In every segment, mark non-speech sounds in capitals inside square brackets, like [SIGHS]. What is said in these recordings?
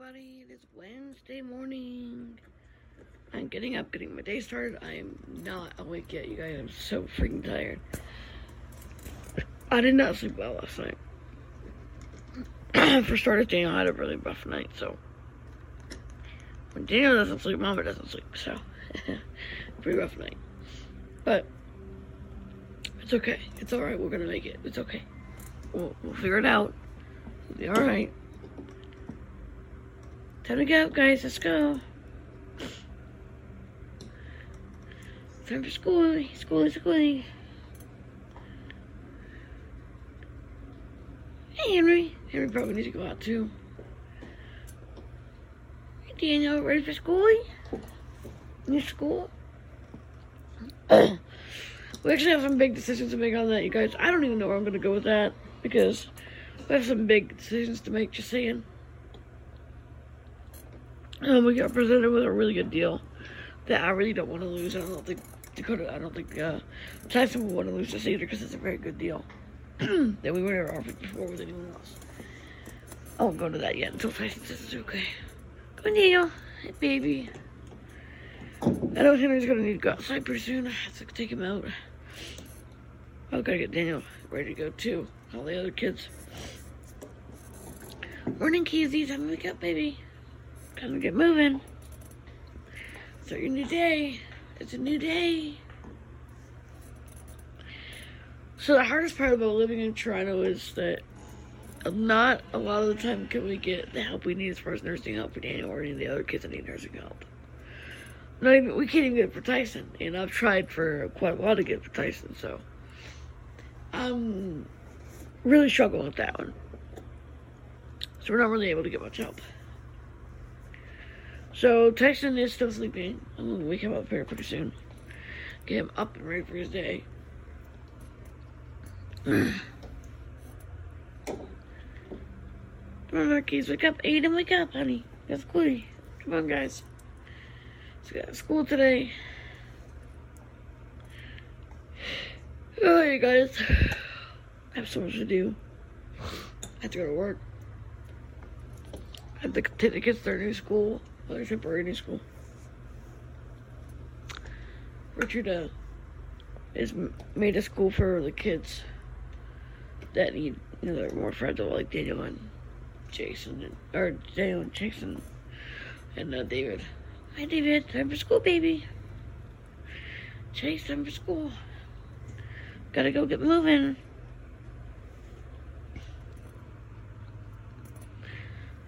everybody. It is Wednesday morning. I'm getting up, getting my day started. I'm not awake yet, you guys. I'm so freaking tired. I did not sleep well last night. [CLEARS THROAT] For starters, Daniel had a really rough night, so when Daniel doesn't sleep, Mama doesn't sleep, so [LAUGHS] pretty rough night. But it's okay. It's all right. We're gonna make it. It's okay. We'll, we'll figure it out. It'll be all right. Time to go, guys. Let's go. Time for school. School is schooling. Hey, Henry. Henry probably needs to go out too. Hey, Daniel, ready for school? New school? [CLEARS THROAT] we actually have some big decisions to make on that, you guys. I don't even know where I'm going to go with that because we have some big decisions to make, just saying. Um, we got presented with a really good deal that I really don't want to lose. I don't think Dakota, I don't think uh, Tyson will want to lose this either because it's a very good deal [CLEARS THROAT] that we were never offered before with anyone else. I won't go to that yet until Tyson says it's okay. On, Daniel. Hey, baby. I know Henry's gonna need to go outside pretty soon. I have to take him out. I've gotta get Daniel ready to go too. All the other kids. Morning, Keezy. Time to wake up, baby. Time to get moving. Start your new day. It's a new day. So the hardest part about living in Toronto is that not a lot of the time can we get the help we need as far as nursing help for Daniel or any of the other kids that need nursing help. Not even we can't even get it for Tyson, and I've tried for quite a while to get it for Tyson, so I'm really struggling with that one. So we're not really able to get much help. So Tyson is still sleeping. I'm gonna wake him up here pretty soon. Get him up and ready for his day. [CLEARS THROAT] Come on, Marquise, wake up. Aiden, wake up, honey. That's cool. Come on, guys. Let's go to school today. [SIGHS] Oh, you guys. [SIGHS] I have so much to do. I have to go to work. I have to take the kids to their new school, their temporary new school. Richard uh, is made a school for the kids that need, you know, they're more fragile, like Daniel and Jason, and, or Daniel and Jason, and uh, David. Hi, David. Time for school, baby. Chase, time for school. Gotta go get moving.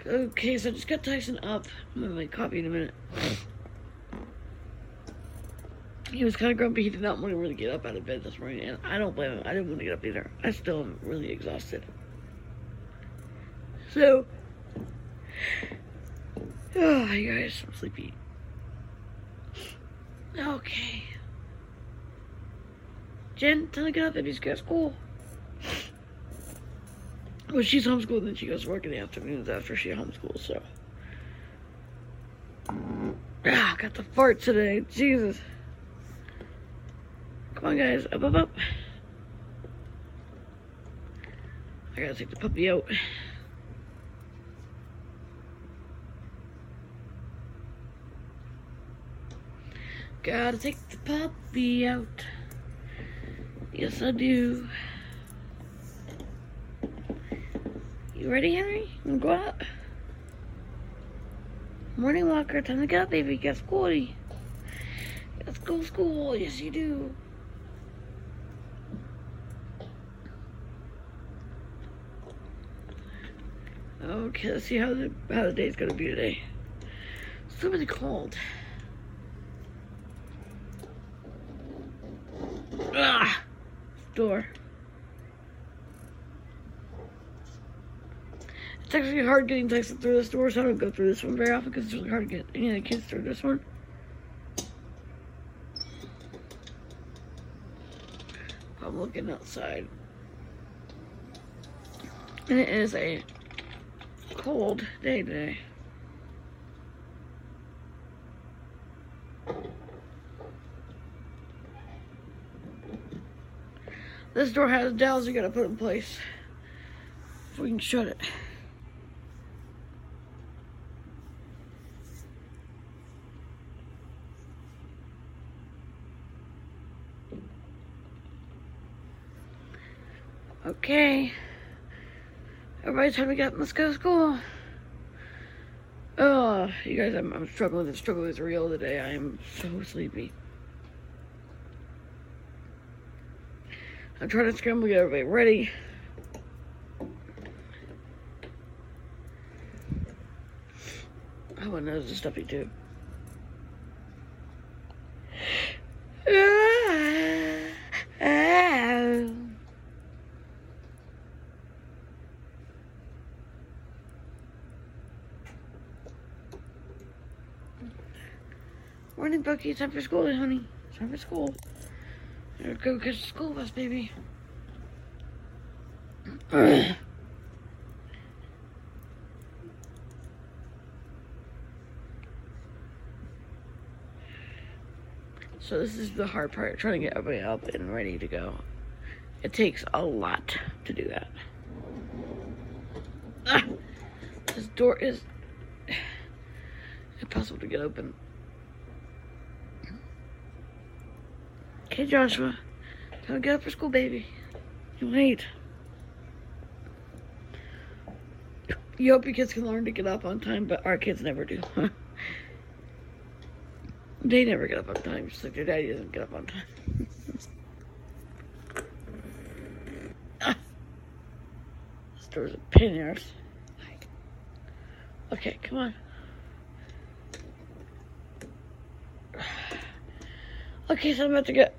Okay, so I just got Tyson up. I'm gonna make coffee in a minute. He was kind of grumpy. He did not want to really get up out of bed this morning, and I don't blame him. I didn't want to get up either. I still am really exhausted. So, [SIGHS] oh, you guys, I'm sleepy. Okay. Jen, time to get up, baby's got school. Well, she's homeschooled, and she goes to work in the afternoons after she homeschools, so. Ah, got the fart today. Jesus. Come on, guys. Up, up, up. I gotta take the puppy out. Gotta take the puppy out. Yes, I do. You ready, Henry? You go out? Morning walker, time to get up, baby. Get schooly. Let's go school. Yes, you do. Okay, let's see how the how the day's gonna be today. It's so really cold. Ah, door. It's actually hard getting Tyson through this door, so I don't go through this one very often because it's really hard to get any of the kids through this one. I'm looking outside. And it is a cold day today. This door has dowels you gotta put in place. If we can shut it. Okay. Everybody's time to get up. Let's go to school. Oh, you guys, I'm, I'm struggling. The struggle is real today. I am so sleepy. I'm trying to scramble, get everybody ready. Oh, and there's a stuffy too. [SIGHS] Morning, Bucky. It's Time for school, honey. It's Time for school. Go catch the school bus, baby. [CLEARS THROAT] so this is the hard part, trying to get everybody up and ready to go. It takes a lot to do that. Ah, this door is [SIGHS] impossible to get open. Okay, Joshua. Time to get up for school, baby. You late. You hope your kids can learn to get up on time, but our kids never do. [LAUGHS] they never get up on time, just like their daddy doesn't get up on time. [LAUGHS] This door's a pain in Okay, come on. [SIGHS] Okay, so I'm about to get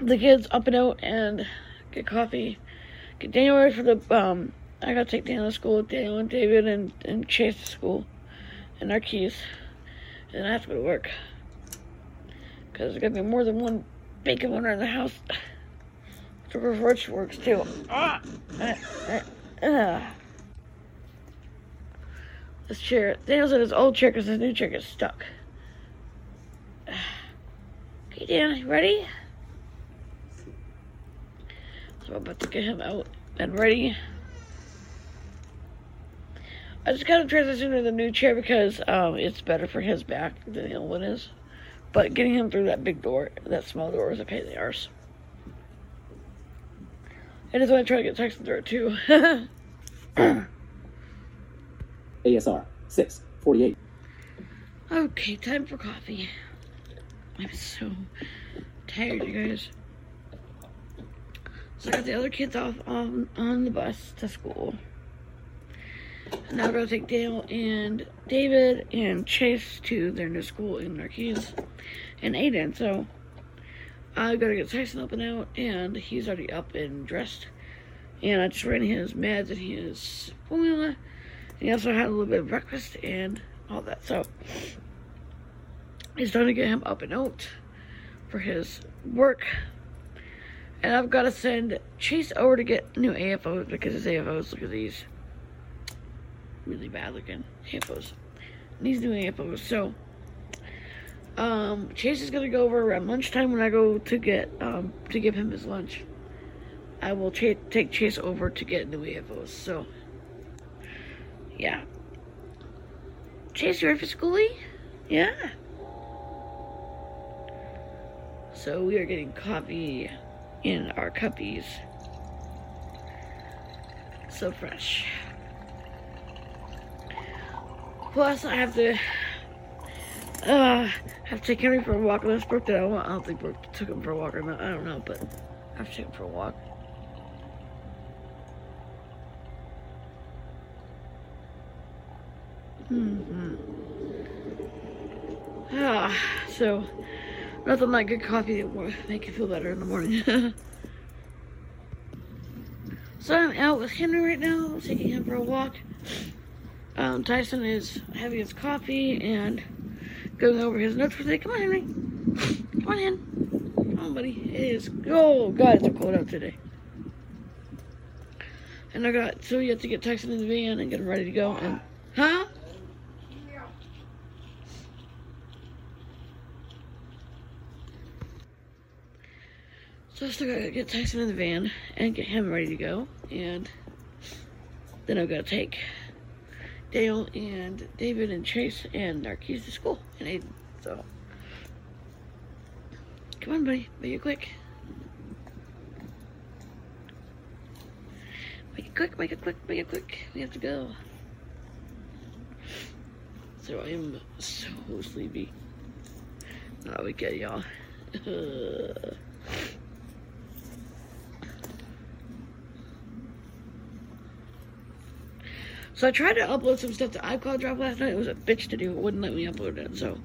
the kids up and out and get coffee. Get Daniel ready for the um I gotta take Daniel to school, Daniel and David and, and Chase to school and Marquise. And I have to go to work. Cause there's gonna be more than one bacon owner in the house. So Rich works too. Ah, uh, uh, uh. This chair, Daniel's in his old chair because his new chair gets stuck. [SIGHS] Okay, Dan, ready? So I'm about to get him out and ready. I just kind of transitioned to the new chair because um, it's better for his back than the old one is. But getting him through that big door, that small door, is a pain in the arse. And it's when I try to get Tyson through it too. [COUGHS] ASR 648. Okay, time for coffee. I'm so tired, you guys. So I got the other kids off on, on the bus to school. Now going to take Dale and David and Chase to their new school in Marquise and Aiden. So I got to get Tyson up and out, and he's already up and dressed. And I just ran his meds and his formula. And he also had a little bit of breakfast and all that. So it's time to get him up and out for his work. And I've got to send Chase over to get new AFOs because his AFOs, look at these. Really bad looking AFOs. These new AFOs. So, um, Chase is going to go over around lunchtime when I go to get, um, to give him his lunch. I will ch take Chase over to get new AFOs. So, yeah. Chase, you ready for schoolie? Yeah. So we are getting coffee in our cuppies. So fresh. Plus, I have to uh, have to take Henry for a walk. Unless Brooke did. I don't, I don't think Brooke took him for a walk or not. I don't know, but I have to take him for a walk. Mm-hmm. Ah, so Nothing like good coffee will make you feel better in the morning. [LAUGHS] so I'm out with Henry right now, taking him for a walk. Um, Tyson is having his coffee and going over his notes for today. Come on, Henry. Come on in. Come on, buddy. It is. Oh, God, it's so cold out today. And I got, so you have to get Tyson in the van and get him ready to go. And, huh? So I still gotta get Tyson in the van and get him ready to go. And then I've gotta take Dale and David and Chase and Marquise to school and Aiden. So come on, buddy, make it quick. Make it quick, make it quick, make it quick. We have to go. So I am so sleepy. Oh, we get y'all. [LAUGHS] So I tried to upload some stuff to iCloud Drop last night. It was a bitch to do. It wouldn't let me upload it. So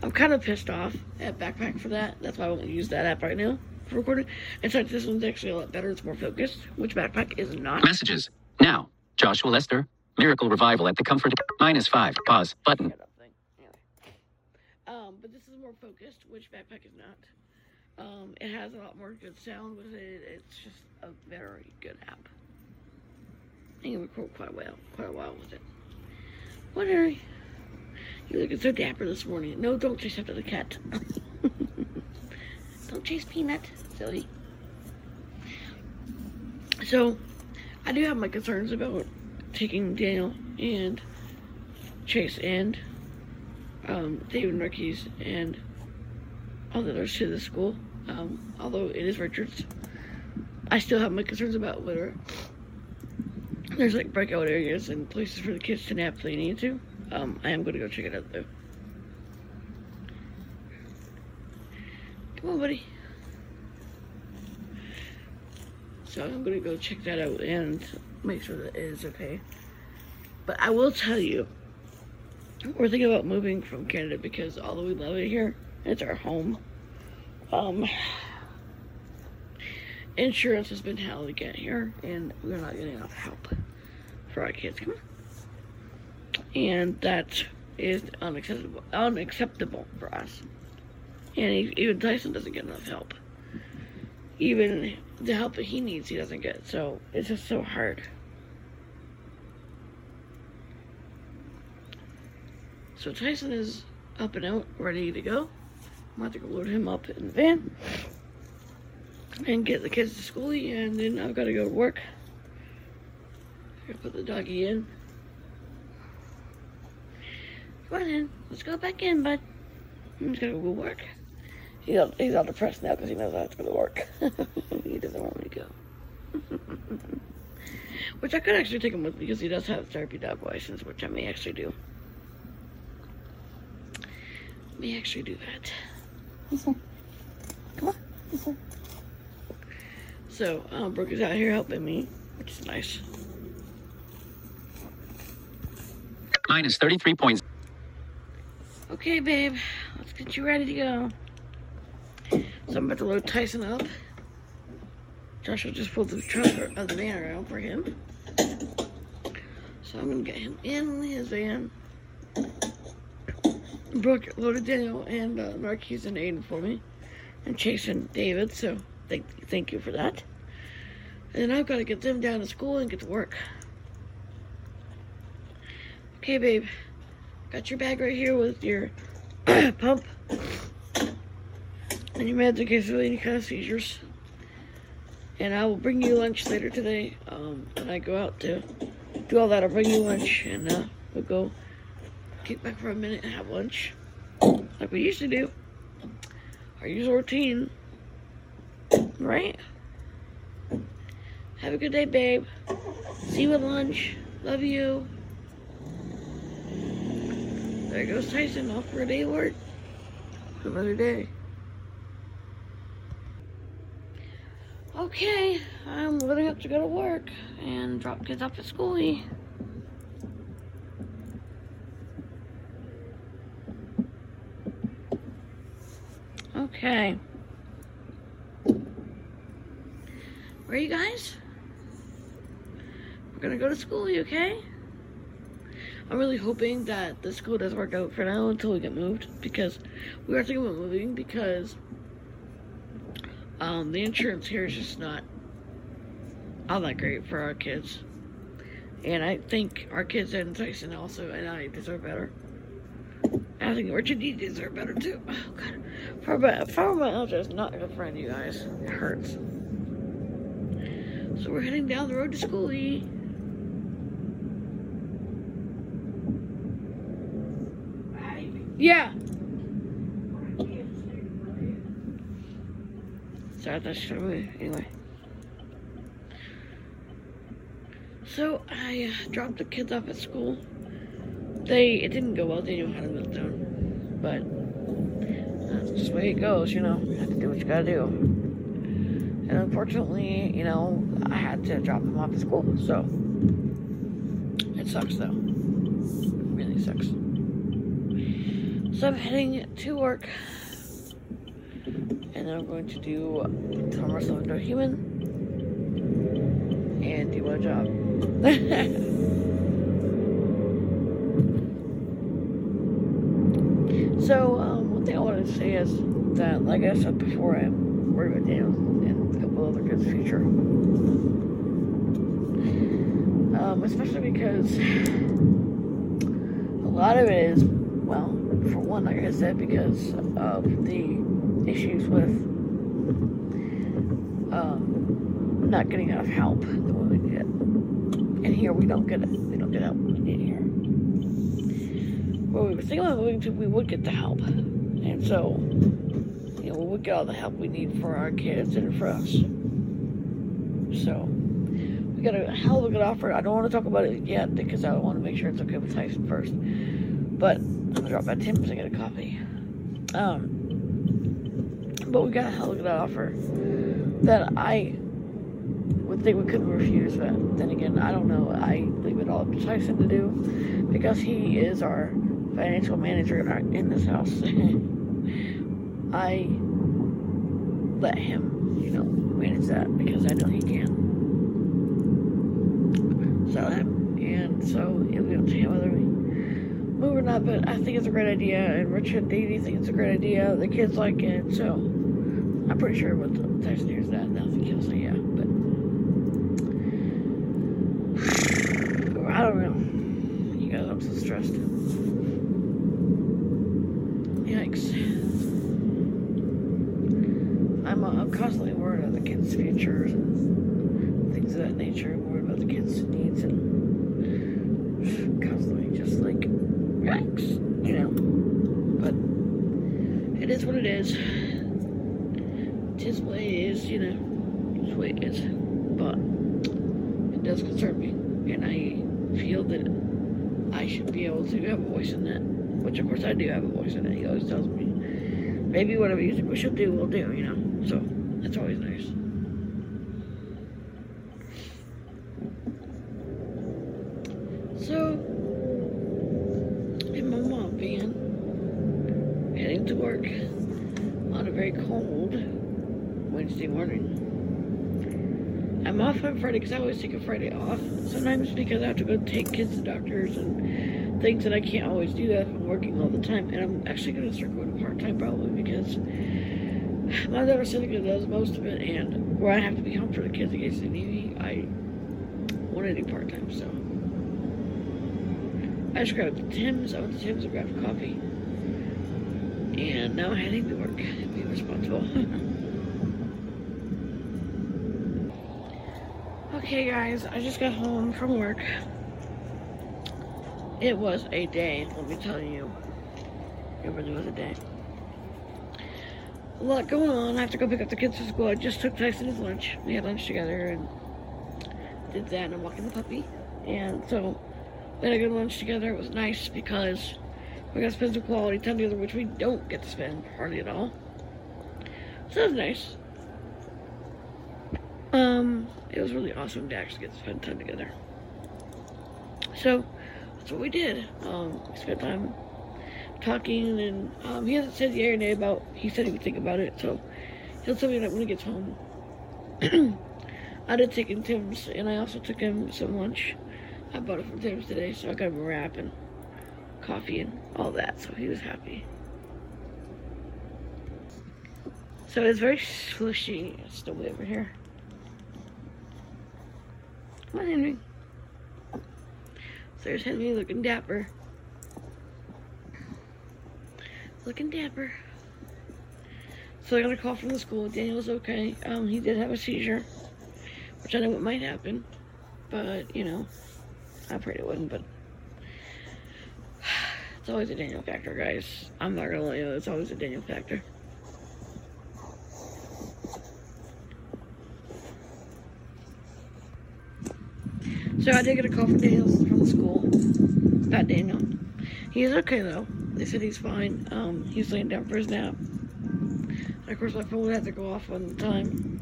I'm kind of pissed off at Backpack for that. That's why I won't use that app right now for recording. In fact, this one's actually a lot better. It's more focused, which Backpack is not. Messages. Now. Joshua Lester. Miracle Revival at the Comfort. Minus five. Pause. Button. Get up thing. Anyway. Um, but this is more focused, which Backpack is not. Um, it has a lot more good sound with it. It's just a very good app. And you record quite well, quite a while with it. What, Harry? You're looking so dapper this morning. No, don't chase after the cat. [LAUGHS] don't chase Peanut, silly. So, I do have my concerns about taking Daniel and Chase and um, David Marquise and all the others to the school. Um, although it is Richards, I still have my concerns about whether there's like breakout areas and places for the kids to nap if they need to. Um, I am going to go check it out though. Come on, buddy. So I'm going to go check that out and make sure that it is okay. But I will tell you, we're thinking about moving from Canada because although we love it here, it's our home. Um, insurance has been hell to get here, and we're not getting enough help for our kids. Come on. And that is unacceptable, unacceptable for us. And even Tyson doesn't get enough help. Even the help that he needs, he doesn't get. So it's just so hard. So Tyson is up and out, ready to go. I'm about to go load him up in the van and get the kids to school, and then I've got to go to work. Gotta put the doggy in. Come on in, let's go back in, bud. I'm just gonna go work. He's all, he's all depressed now because he knows I have to go to work. [LAUGHS] he doesn't want me to go. [LAUGHS] which I could actually take him with me because he does have a therapy dog license, which I may actually do. May actually do that. Come on. So, um, Brooke is out here helping me, which is nice. Minus 33 points. Okay, babe, let's get you ready to go. So I'm about to load Tyson up. Joshua just pulled the truck or, uh, the van around for him. So I'm gonna get him in his van. Brooke loaded Daniel and uh, Marquise and Aiden for me, and Chase and David. So thank thank you for that. And I've got to get them down to school and get to work. Okay, babe. Got your bag right here with your [CLEARS THROAT] pump and your meds in case of any kind of seizures. And I will bring you lunch later today. Um, when I go out to do all that, I'll bring you lunch and uh, we'll go get back for a minute and have lunch like we used to do. Our usual routine, right? Have a good day, babe. See you at lunch. Love you. There goes Tyson off for a day of work. Another day. Okay, I'm loading up to go to work and drop kids off at school. Okay. Where are you guys? We're gonna go to school, you okay? I'm really hoping that the school does work out for now until we get moved because we are thinking about moving because um, the insurance here is just not all that great for our kids. And I think our kids and Tyson also and I deserve better. I think Richard D deserve better too. Oh god. Fibromyalgia is not a good friend, you guys. It hurts. So we're heading down the road to school. Yeah. Sorry, that's me. Anyway. So I uh, dropped the kids off at school. They it didn't go well. Daniel had a meltdown, but that's just the way it goes. You know, you have to do what you gotta do. And unfortunately, you know, I had to drop them off at school. So it sucks though. It really sucks. So I'm heading to work, and I'm going to do Thomas Lavender Human and do my job. [LAUGHS] so, um, one thing I wanted to say is that, like I said before, I'm worried about Daniel and a couple other kids' future. Um, especially because a lot of it is, for one, like I said, because of the issues with um, not getting enough help we get. And here we don't get it. We don't get help we need here. Well, we were thinking we would get the help. And so, you know, we would get all the help we need for our kids and for us. So, we got a hell of a good offer. I don't want to talk about it yet because I want to make sure it's okay with Tyson first. But I'm gonna drop by Tim's and get a coffee. Um, but we got a hell of a good offer that I would think we couldn't refuse. But then again, I don't know. I leave it all up to Tyson to do because he is our financial manager in, our, in this house. [LAUGHS] I let him, you know, manage that because I know he can. So him, and so it'll be up to him whether we move or not. But I think it's a great idea, and Richard and Dee Dee think it's a great idea. The kids like it, so I'm pretty sure what the Tyson hears that. and I think he'll yeah, but I don't know. You guys, I'm so stressed. Yikes. I'm, uh, I'm constantly worried about the kids' futures and things of that nature. I'm worried about the kids' needs and constantly just like, yikes, you know. But it is way it is, you know. It's way it is. But it does concern me. And I feel that I should be able to have a voice in that. Which, of course, I do have a voice in it. He always tells me, maybe whatever you think we should do, we'll do, you know. So, that's always nice. So, in my mom van, heading to work on a very cold Wednesday morning. I'm off on Friday because I always take a Friday off. Sometimes because I have to go take kids to doctors and things and I can't always do that if I'm working all the time. And I'm actually going to start going part time probably because my daughter Seneca does most of it, and where I have to be home for the kids in case they need me, I want to do part time. So I just grabbed the Tim's. I went to Tim's and grabbed coffee, and now I'm heading to work. And be responsible. [LAUGHS] Okay, guys, I just got home from work. It was a day, let me tell you. It really was a day. A lot going on. I have to go pick up the kids from school. I just took Tyson his lunch. We had lunch together and did that. And I'm walking the puppy. And so we had a good lunch together. It was nice because we got to spend some quality time together, which we don't get to spend hardly at all. So that was nice. It was really awesome to actually get to spend time together. So, that's what we did. Um, we spent time talking, and um, he hasn't said yay or nay about, he said he would think about it, so he'll tell me that when he gets home. [CLEARS THROAT] I did take him Tim's, and I also took him some lunch. I bought it from Tim's today, so I got him a wrap and coffee and all that, so he was happy. So it's very slushy. It's still way over here. Come on, Henry. So there's Henry looking dapper. Looking dapper. So I got a call from the school. Daniel's okay. Um, he did have a seizure, which I know what might happen, but you know, I prayed it wouldn't. But [SIGHS] it's always a Daniel factor, guys. I'm not gonna lie, you, it's always a Daniel factor. So So I did get a call from Daniel from the school. Not Daniel. He's okay though. They said he's fine. Um, he's laying down for his nap. And of course, my phone had to go off on the time.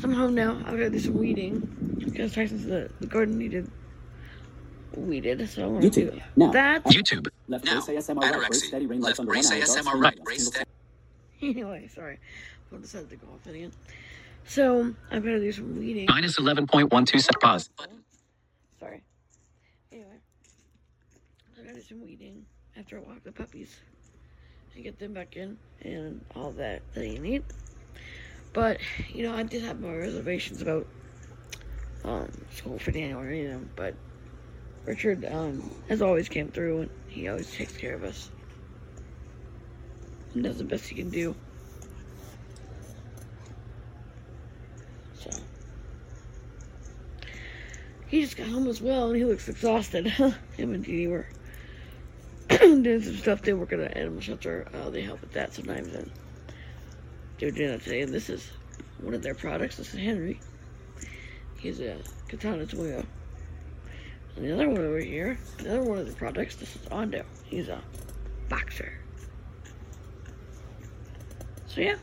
So I'm home now. I've got to do some weeding because Tyson's the, the garden needed weeded. So I'm gonna YouTube. do Now. that. YouTube. Left Now, brace ASMR right brace anorexia. steady ring lights Left on the one brace ASMR right window. brace steady. [LAUGHS] Anyway, sorry. Phone decided to go off again. So I've got to do some weeding. Minus 11.12 sec. Pause. Sorry. Anyway, I gotta do some weeding after I walk the puppies and get them back in and all that that you need. But you know, I did have my reservations about um, school for Daniel, you know. But Richard, um, as always, came through and he always takes care of us and does the best he can do. So. He just got home as well, and he looks exhausted. [LAUGHS] Him and Dee were [CLEARS THROAT] doing some stuff. They work at an animal shelter. Uh, they help with that sometimes, and they were doing that today. And this is one of their products. This is Henry. He's a Katana Toyo. And the other one over here, another one of the products. This is Ondo. He's a boxer. So yeah,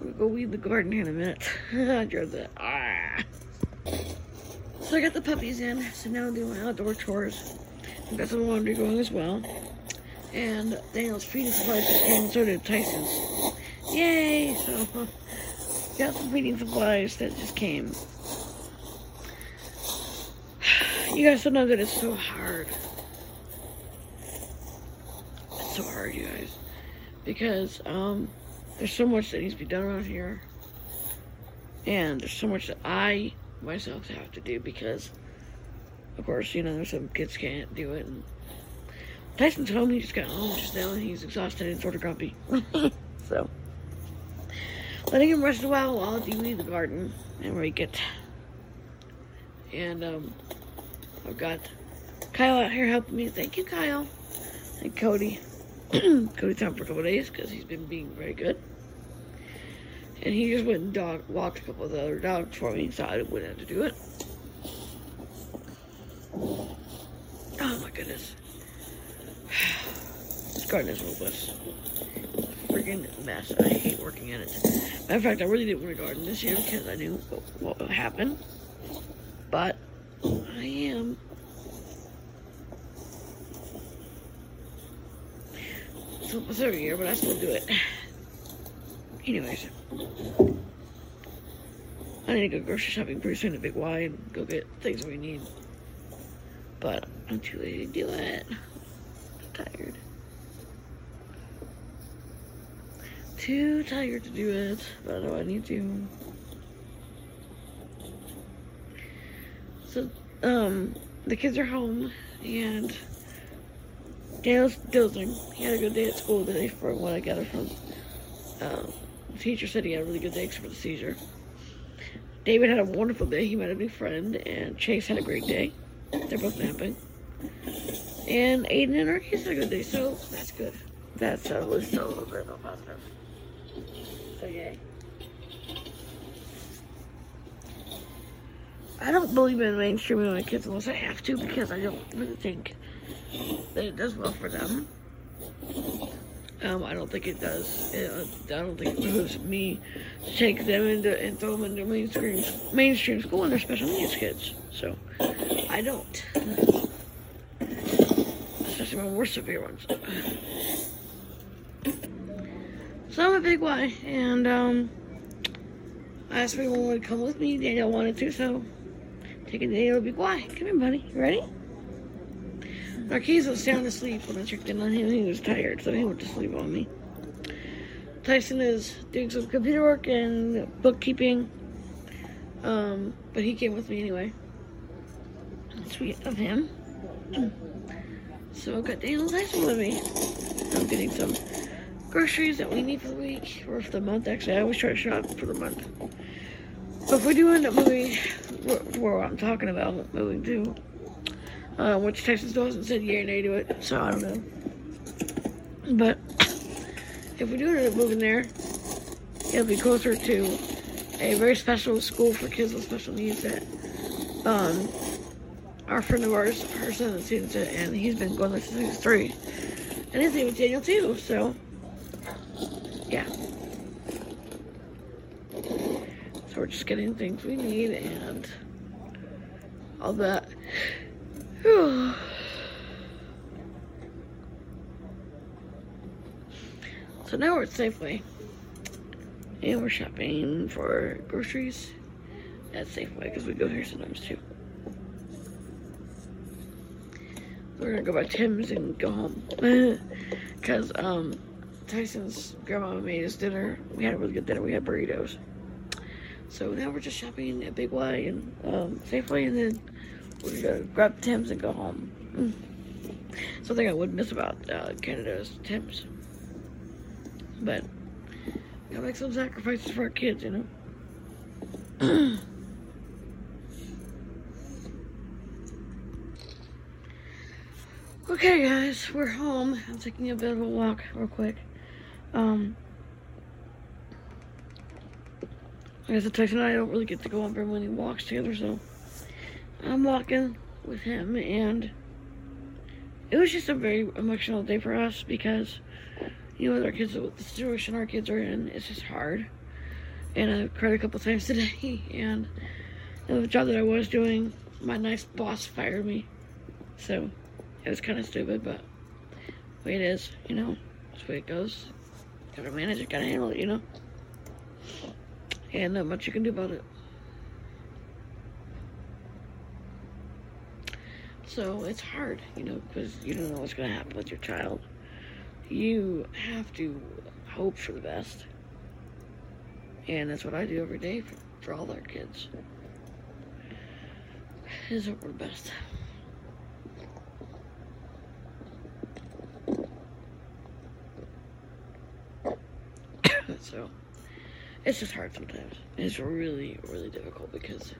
we'll go weed the garden here in a minute. [LAUGHS] I drove the ah. So I got the puppies in, so now I'm doing my outdoor chores. I've got some laundry going as well. And Daniel's feeding supplies just came, so did Tyson's. Yay! So, [LAUGHS] got some feeding supplies that just came. [SIGHS] You guys don't know that it's so hard. It's so hard, you guys. Because, um, there's so much that needs to be done around here. And there's so much that I myself to have to do because, of course, you know, some kids can't do it. And Tyson's home. He just got home just now, and he's exhausted and sort of grumpy. [LAUGHS] so, letting him rest a while while I weed the garden and rake it. And um, I've got Kyle out here helping me. Thank you, Kyle. And Cody. [CLEARS THROAT] Cody's out for a couple days because he's been being very good. And he just went and dog walked a couple of the other dogs for me, so I wouldn't have to do it. Oh my goodness. [SIGHS] This garden is hopeless. Freaking mess. I hate working in it. Matter of fact, I really didn't want to garden this year because I knew what would happen. But I am. It's almost every year, but I still do it. [SIGHS] Anyways. I need to go grocery shopping pretty soon at Big Y and go get things we need. But I'm too lazy to do it. I'm tired. Too tired to do it, but I know I need to. So, um, the kids are home and Daniel's dozing. He had a good day at school today from what I gathered from um, teacher said he had a really good day except for the seizure. David had a wonderful day. He met a new friend, and Chase had a great day. They're both napping. And Aiden and Arceus had a good day, so that's good. That's was still a little bit of a positive. So yay. I don't believe in mainstreaming my kids unless I have to because I don't really think that it does well for them. Um, I don't think it does. Uh, I don't think it behooves me to take them into and throw them into mainstream mainstream school and they're special needs kids. So I don't, especially my more severe ones. So I'm a big Y, and um, I asked if anyone would come with me. Daniel wanted to, so taking Daniel to Big Y. Come here, buddy. You ready? Marquise was sound asleep when I checked in on him. He was tired, so he went to sleep on me. Tyson is doing some computer work and bookkeeping, um, but he came with me anyway. Sweet of him. So I've got Daniel Tyson with me. I'm getting some groceries that we need for the week or for the month. Actually, I always try to shop for the month. But if we do end up moving where, I'm talking about moving to, uh, which Texas hasn't said yay nay to it, so I don't know. But if we do end up moving there, it'll be closer to a very special school for kids with special needs that um, our friend of ours, her son is two, and he's been going there since he was three. And his name is Daniel too, so yeah. So we're just getting things we need and all that. [SIGHS] so now we're at Safeway. And we're shopping for groceries at Safeway because we go here sometimes too. We're gonna go by Tim's and go home. [LAUGHS] Because um, Tyson's grandma made us dinner. We had a really good dinner. We had burritos. So now we're just shopping at Big Y and um, Safeway, and then we're gonna grab Tim's and go home. Mm. Something I would miss about uh, Canada Tim's. But gotta make some sacrifices for our kids, you know. [CLEARS THROAT] Okay, guys, we're home. I'm taking a bit of a walk real quick. Um, I guess the Tyson and I don't really get to go on very many walks together, so I'm walking with him, and it was just a very emotional day for us because, you know, with our kids, with the situation our kids are in, it's just hard. And I cried a couple times [LAUGHS] today, and the job that I was doing, my nice boss fired me. So, it was kind of stupid, but the way it is, you know, that's the way it goes. Gotta manage it, gotta handle it, you know. And not much you can do about it. So it's hard, you know, because you don't know what's gonna happen with your child. You have to hope for the best. And that's what I do every day for, for all our kids. Is hope for the best. [COUGHS] so it's just hard sometimes. It's really, really difficult because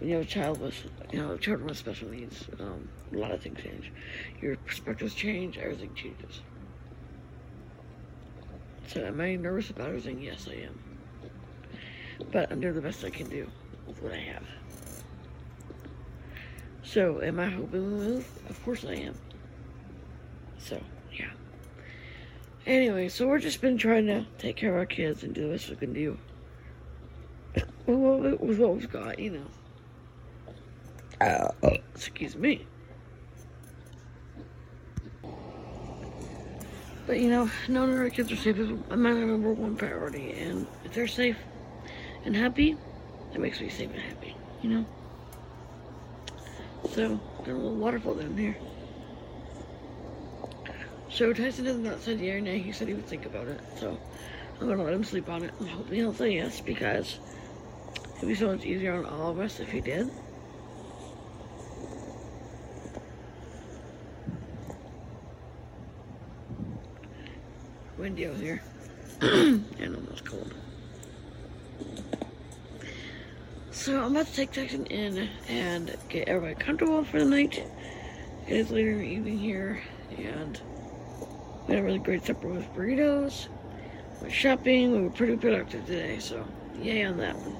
when you have a child with, you know, children with special needs, um, a lot of things change. Your perspectives change, everything changes. So am I nervous about everything? Yes, I am. But I'm doing the best I can do with what I have. So am I hoping we move? Of course I am. So, yeah. Anyway, so we're just been trying to take care of our kids and do the best we can do with what we've got, you know. Uh, excuse me. But you know, knowing our kids are safe is my number one priority, and if they're safe and happy, that makes me safe and happy, you know. So, got a little waterfall down here. So Tyson has not said yeah or nay. He said he would think about it. So I'm gonna let him sleep on it. I'm hoping he'll say yes because it'd be so much easier on all of us if he did. Out here. [CLEARS THROAT] and almost cold. So I'm about to take Jackson in and get everybody comfortable for the night. It is later in the evening here and we had a really great supper with burritos. We went shopping. We were pretty productive today, so yay on that one.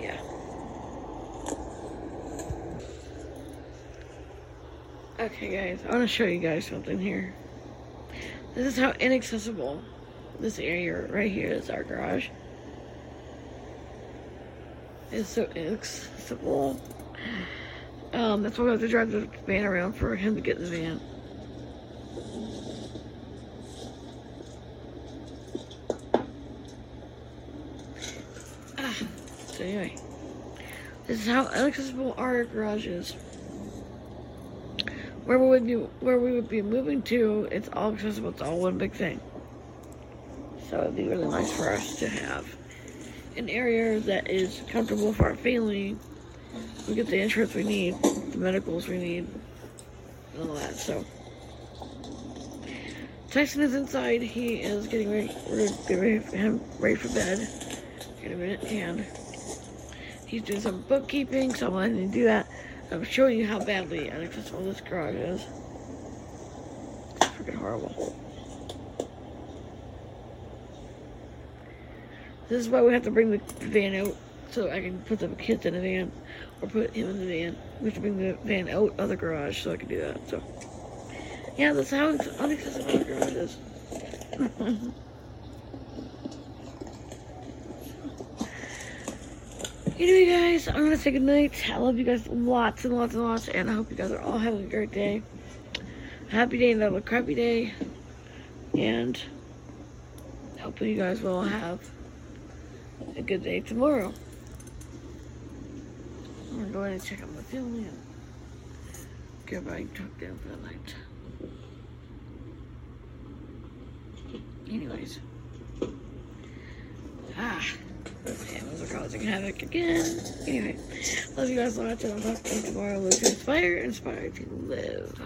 Yeah. Okay, guys, I want to show you guys something here. This is how inaccessible this area right here is our garage. It's so inaccessible. Um, that's why we have to drive the van around for him to get in the van. Ah, so anyway, this is how inaccessible our garage is. Where we would be, where we would be moving to, it's all accessible. It's all one big thing. So it'd be really nice for us to have an area that is comfortable for our family we get the insurance we need, the medicals we need, and all that, so. Tyson is inside. He is getting ready. We're gonna get ready for him ready for bed in a minute, and he's doing some bookkeeping, so I'm letting him do that. I'm showing you how badly inaccessible this garage is. It's freaking horrible. This is why we have to bring the van out so I can put the kids in the van or put him in the van. We have to bring the van out of the garage so I can do that. So, yeah, that's how unaccessible the garage is. [LAUGHS] anyway, guys, I'm gonna say goodnight. I love you guys lots and lots and lots, and I hope you guys are all having a great day. Happy day, not a crappy day, and hopefully you guys will have a good day tomorrow. I'm gonna go ahead and check out my family and get my tucked down for the night. Anyways. Ah. Animals are causing havoc again. Anyway, love you guys lots and I'll talk to you tomorrow. Live to inspire, inspire to live.